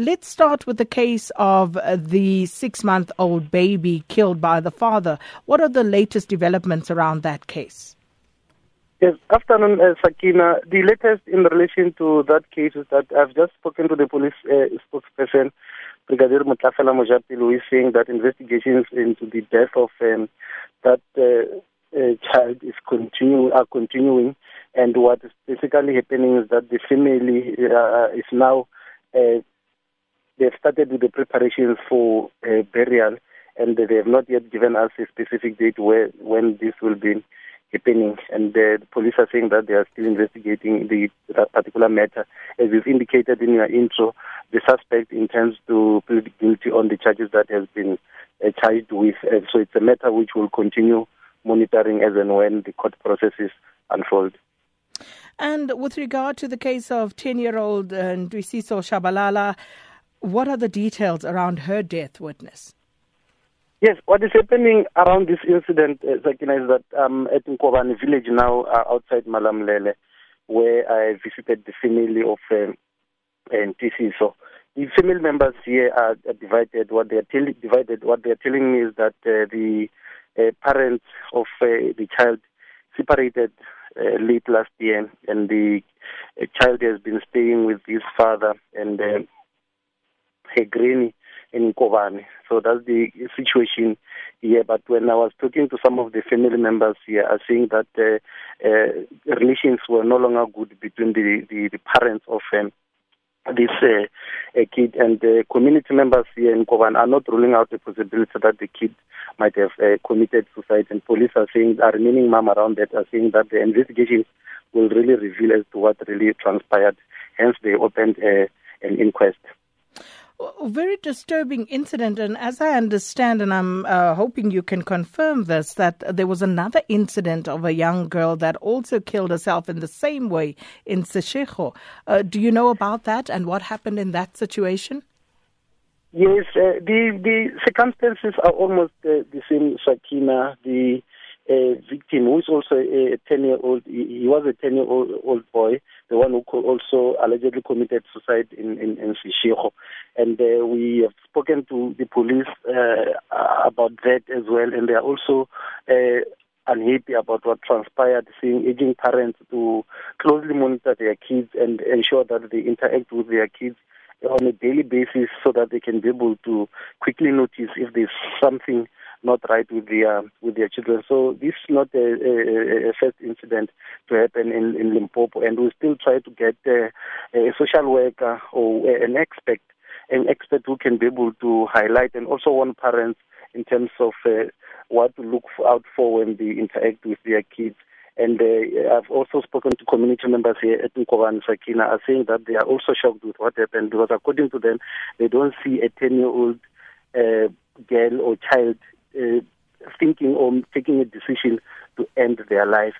let's start with the case of uh, the six month old baby killed by the father. What are the latest developments around that case? Yes, afternoon, uh, Sakina. The latest in relation to that case is that I've just spoken to the police uh, spokesperson, Brigadier Motlafela Mojapelo, who is saying that investigations into the death of um, that uh, uh, child is continue are continuing, and what is basically happening is that the family uh, is now uh, they've started with the preparations for uh, burial, and they have not yet given us a specific date where when this will be happening. And the police are saying that they are still investigating the that particular matter. As you've indicated in your intro, the suspect intends to plead guilty on the charges that has been uh, charged with. Uh, so it's a matter which will continue monitoring as and when the court processes unfold. And with regard to the case of 10 year old uh, Shabalala, what are the details around her death witness? Yes, what is happening around this incident, uh, Sakina, is that um, at Nkobani village now uh, outside Malamulele, where I visited the family of uh, So The family members here are, are divided. What they are telling divided. What they are telling me is that uh, the uh, parents of the child separated late last year, and the child has been staying with his father and her granny in Kovani. So that's the situation here. But when I was talking to some of the family members here, I think that uh, uh, relations were no longer good between the, the, the parents of um, this uh, kid and the community members here in Kovan are not ruling out the possibility that the kid might have uh, committed suicide and police are saying are remaining mum around that are saying that the investigation will really reveal as to what really transpired hence they opened uh, an inquest very disturbing incident. And as I understand, and I'm uh, hoping you can confirm this, that there was another incident of a young girl that also killed herself in the same way in Seshego. Uh, do you know about that and what happened in that situation? Yes, uh, the the circumstances are almost uh, the same, Sakina. The a victim who is also a 10 year old, he was a 10 year old, boy, the one allegedly committed suicide in, in, in Seshego. And uh, we have spoken to the police uh, about that as well, and they are also uh, unhappy about what transpired, seeing aging parents to closely monitor their kids and ensure that they interact with their kids on a daily basis so that they can be able to quickly notice if there's something not right with their with their children. So this is not a, a, a first incident to happen in, in Limpopo, and we still try to get uh, a social worker or an expert, an expert who can be able to highlight and also warn parents in terms of uh, what to look out for when they interact with their kids. And uh, I've also spoken to community members here at Nkova and Sakina are saying that they are also shocked with what happened because according to them, they don't see a 10-year-old uh, girl or child thinking taking a decision to end their life